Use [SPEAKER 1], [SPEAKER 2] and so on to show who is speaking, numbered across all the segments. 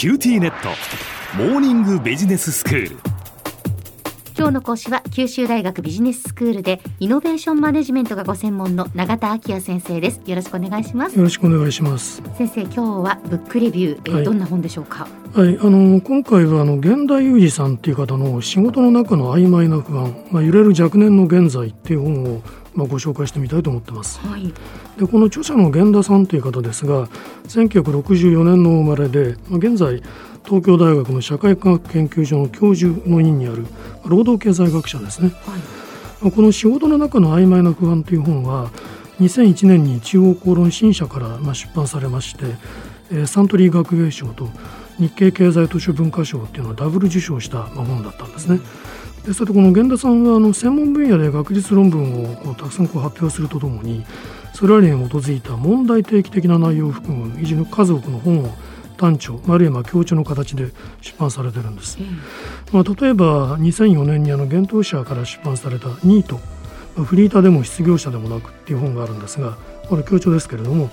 [SPEAKER 1] QTnet。モーニングビジネススクール。
[SPEAKER 2] 今日の講師は九州大学ビジネススクールでイノベーションマネジメントがご専門の永田晃也先生です。よろしくお願いします。
[SPEAKER 3] よろしくお願いします。
[SPEAKER 2] 先生今日はブックレビュー、えー
[SPEAKER 3] はい。
[SPEAKER 2] どんな本でしょうか？
[SPEAKER 3] はいあの今回はあの玄田有史さんっていう方の仕事の中の曖昧な不安まあ揺れる若年の現在っていう本をまあご紹介してみたいと思ってます。
[SPEAKER 2] はい。
[SPEAKER 3] でこの著者の玄田さんという方ですが1964年の生まれで、まあ、現在東京大学の社会科学研究所の教授の任にある労働経済学者ですね。
[SPEAKER 2] はい。
[SPEAKER 3] まあこの仕事の中の曖昧な不安という本は2001年に中央公論新社からまあ出版されまして、えーサントリー学芸賞と日経経済図書文化賞っていうのはダブル受賞したまあ本だったんですね。でそれとこの源田さんはあの専門分野で学術論文をこうたくさんこう発表するとともにそれらに基づいた問題提起的な内容を含む数多くの本を単著あるいはまあ強調の形で出版されてるんです。
[SPEAKER 2] えー
[SPEAKER 3] まあ、例えば2004年にあの幻冬社から出版された「ニート」まあフリーターでも失業者でもなくっていう本があるんですがこれ強調ですけれども、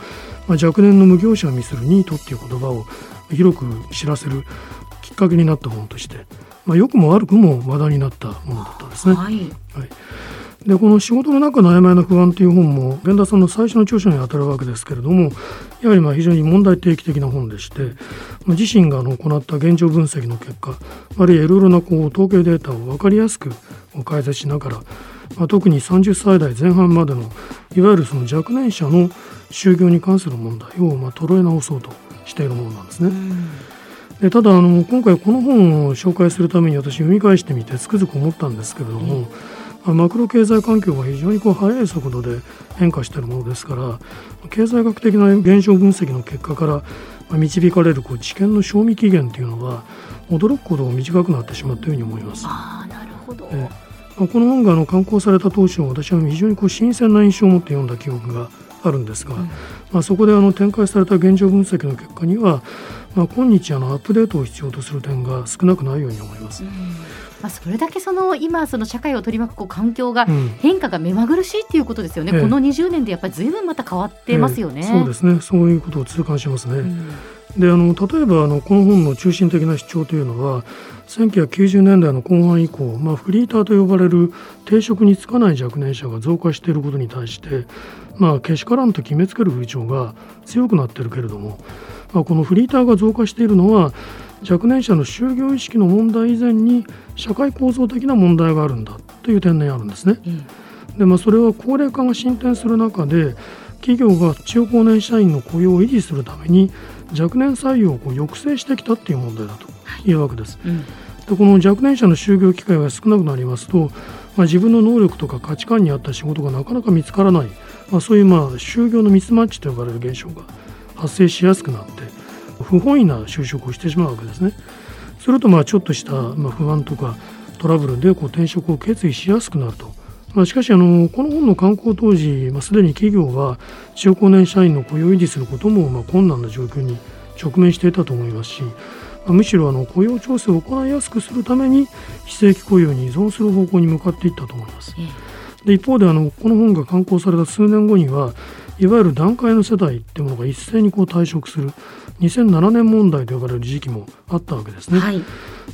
[SPEAKER 3] まあ、若年の無業者を意味するニートっていう言葉を広く知らせるきっかけになった本として、まあ、良くも悪くも話題になったものだったんですね。
[SPEAKER 2] はい
[SPEAKER 3] はい、でこの「仕事の中の曖昧な不安」という本も源田さんの最初の著書にあたるわけですけれどもやはりまあ非常に問題提起的な本でしてまあ自身があの行った現状分析の結果あるいはいろいろなこう統計データを分かりやすく解説しながら、まあ、特に30歳代前半までのいわゆるその若年者の就業に関する問題をまあ捉え直そうとしているものなんですね。
[SPEAKER 2] うん
[SPEAKER 3] でただあの今回この本を紹介するために私読み返してみてつくづく思ったんですけれども、まあマクロ経済環境が非常にこう速い速度で変化しているものですから経済学的な現象分析の結果からまあ導かれるこう知見の賞味期限というのは驚くほど短くなってしまったように思います。
[SPEAKER 2] ああなるほど、
[SPEAKER 3] え。まあこの本があの刊行された当初私は非常にこう新鮮な印象を持って読んだ記憶があるんですが、
[SPEAKER 2] うん。
[SPEAKER 3] まあ、そこであの展開された現状分析の結果には、まあ、今日あのアップデートを必要とする点が少なくないように思います。
[SPEAKER 2] うん。まあ、それだけその今その社会を取り巻くこう環境が
[SPEAKER 3] うん。
[SPEAKER 2] 変化が目まぐるしいっていうことですよね、
[SPEAKER 3] ええ。
[SPEAKER 2] この20年でやっぱりずいぶんまた変わってますよね。
[SPEAKER 3] ええ。そうですね。そういうことを痛感しますね。
[SPEAKER 2] うん。
[SPEAKER 3] であの例えばあのこの本の中心的な主張というのは1990年代の後半以降、まあ、フリーターと呼ばれる定職に就かない若年者が増加していることに対して、まあ、けしからんと決めつける風潮が強くなっているけれども、まあ、このフリーターが増加しているのは若年者の就業意識の問題以前に社会構造的な問題があるんだという点にあるんですね。
[SPEAKER 2] ええ
[SPEAKER 3] でまあ、それは高齢化が進展する中で企業が中高年社員の雇用を維持するために若年採用を抑制してきたっていう問題だというわけです。
[SPEAKER 2] うん
[SPEAKER 3] でこの若年者の就業機会が少なくなりますと、まあ、自分の能力とか価値観に合った仕事がなかなか見つからない、まあ、そういうまあ就業のミスマッチと呼ばれる現象が発生しやすくなって不本意な就職をしてしまうわけですね。するとまあちょっとしたまあ不安とかトラブルでこう転職を決意しやすくなると。まあ、しかしあのこの本の刊行当時、まあ、すでに企業は中高年社員の雇用を維持することもまあ困難な状況に直面していたと思いますし、まあむしろあの雇用調整を行いやすくするために非正規雇用に依存する方向に向かっていったと思います。
[SPEAKER 2] え
[SPEAKER 3] で一方であのこの本が刊行された数年後にはいわゆる段階の世代っていうものが一斉にこう退職する2007年問題と呼ばれる時期もあったわけですね。
[SPEAKER 2] えはい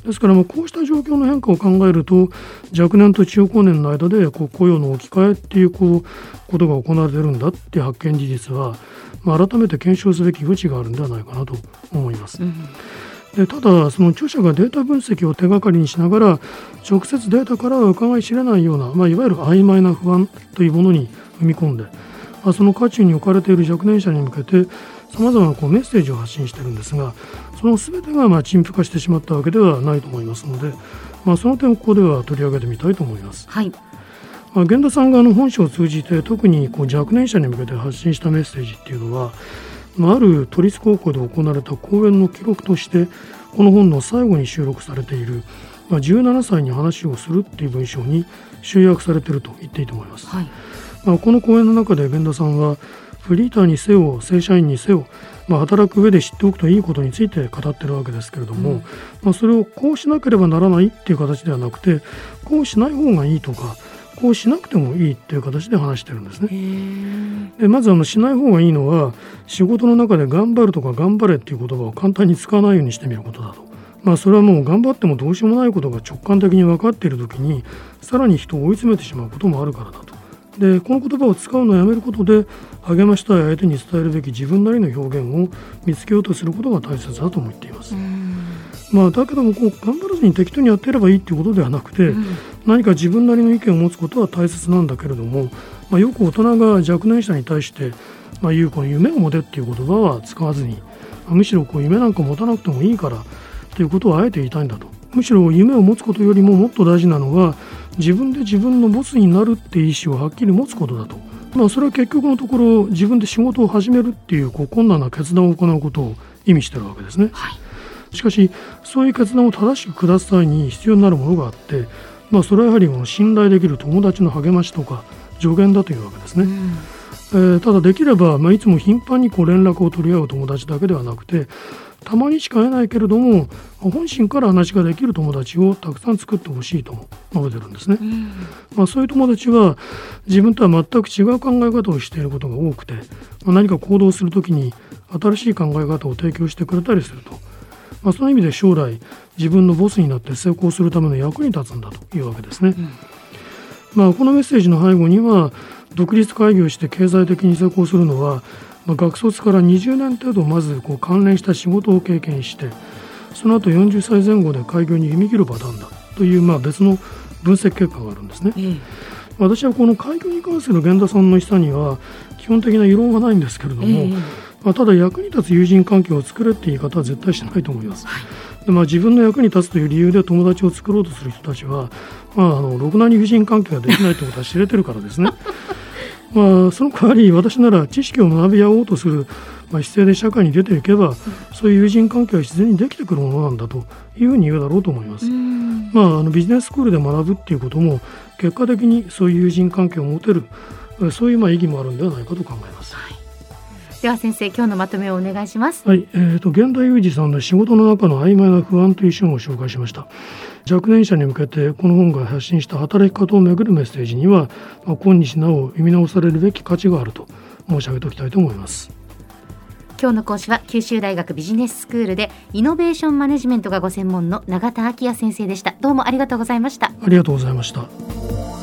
[SPEAKER 3] ですからまあこうした状況の変化を考えると若年と中高年の間でこう雇用の置き換えっていうこうことが行われているんだっていう発見事実は、まあ、改めて検証すべき余地があるんではないかなと思います。
[SPEAKER 2] うん
[SPEAKER 3] でただその著者がデータ分析を手がかりにしながら直接データからは伺い知れないような、まあ、いわゆる曖昧な不安というものに踏み込んで、まあ、その渦中に置かれている若年者に向けてさまざまなこうメッセージを発信しているんですがその全てがまあ陳腐化してしまったわけではないと思いますので、まあ、その点をここでは取り上げてみたいと思います。
[SPEAKER 2] はい
[SPEAKER 3] まあ、源田さんがあの本書を通じて特にこう若年者に向けて発信したメッセージっていうのは、まあ、ある都立高校で行われた講演の記録としてこの本の最後に収録されている、まあ、17歳に話をするっていう文章に集約されていると言っていいと思います。
[SPEAKER 2] はい
[SPEAKER 3] まあ、この講演の中で源田さんはフリーターにせよ正社員にせよ、まあ、働く上で知っておくといいことについて語ってるわけですけれども、
[SPEAKER 2] うん
[SPEAKER 3] まあ、それをこうしなければならないっていう形ではなくてこうしない方がいいとかこうしなくてもいいっていう形で話してるんですね。でまずあのしない方がいいのは仕事の中で頑張るとか頑張れっていう言葉を簡単に使わないようにしてみることだと。まあそれはもう頑張ってもどうしようもないことが直感的に分かっている時にさらに人を追い詰めてしまうこともあるからだと。でこの言葉を使うのをやめることで励ましたい相手に伝えるべき自分なりの表現を見つけようとすることが大切だと思っています。まあ、だけどもこう頑張らずに適当にやってればいいっていうことではなくて、うん、何か自分なりの意見を持つことは大切なんだけれども、まあ、よく大人が若年者に対して、まあ、言うこの夢を持てっていう言葉は使わずにむしろこう夢なんか持たなくてもいいからということをあえて言いたいんだと。むしろ夢を持つことよりももっと大事なのは自分で自分のボスになるって意思をはっきり持つことだと。まあ、それは結局のところ自分で仕事を始めるっていうこう困難な決断を行うことを意味してるわけですね。はいしかしそういう決断を正しく下す際に必要になるものがあって、まあ、それはやはりこの信頼できる友達の励ましとか助言だというわけですね。うんえー、ただできれば、まあ、いつも頻繁にこう連絡を取り合う友達だけではなくてたまにしか会えないけれども本心から話ができる友達をたくさん作ってほしいと述べてるんですね、うん、まあ、そういう友達は自分とは全く違う考え方をしていることが多くて、まあ、何か行動するときに新しい考え方を提供してくれたりすると。まあ、その意味で将来自分のボスになって成功するための役に立つんだというわけですね。うん、まあ、このメッセージの背後には独立会議をして経済的に成功するのは、まあ、学卒から20年程度まずこう関連した仕事を経験してその後40歳前後で開業に踏み切るパターンだというまあ別の分析結果があるんですね。うん、私はこの開業に関する源田さんの下には基本的な異論はないんですけれども、うんまあ、ただ役に立つ友人関係を作れって言い方は絶対しないと思います。はい、でまあ、自分の役に立つという理由で友達を作ろうとする人たちは、まあ、あのろくなに友人関係ができないということは知れてるからですね。まあ、その代わり私なら知識を学び合おうとする、まあ、姿勢で社会に出ていけば、そういう友人関係は自然にできてくるものなんだというふうに言うだろうと思います。まあ、あのビジネススクールで学ぶっていうことも結果的にそういう友人関係を持てるそういうまあ意義もあるんではないかと考えます。はい
[SPEAKER 2] では先生今日のまとめをお願いします。
[SPEAKER 3] はい、えーと、現代裕二さんの仕事の中の曖昧な不安という章を紹介しました。若年者に向けてこの本が発信した働き方をめぐるメッセージには、まあ、今日なお読み直されるべき価値があると申し上げておきたいと思います。
[SPEAKER 2] 今日の講師は九州大学ビジネススクールでイノベーションマネジメントがご専門の永田昭也先生でした。どうもありがとうございました。
[SPEAKER 3] ありがとうございました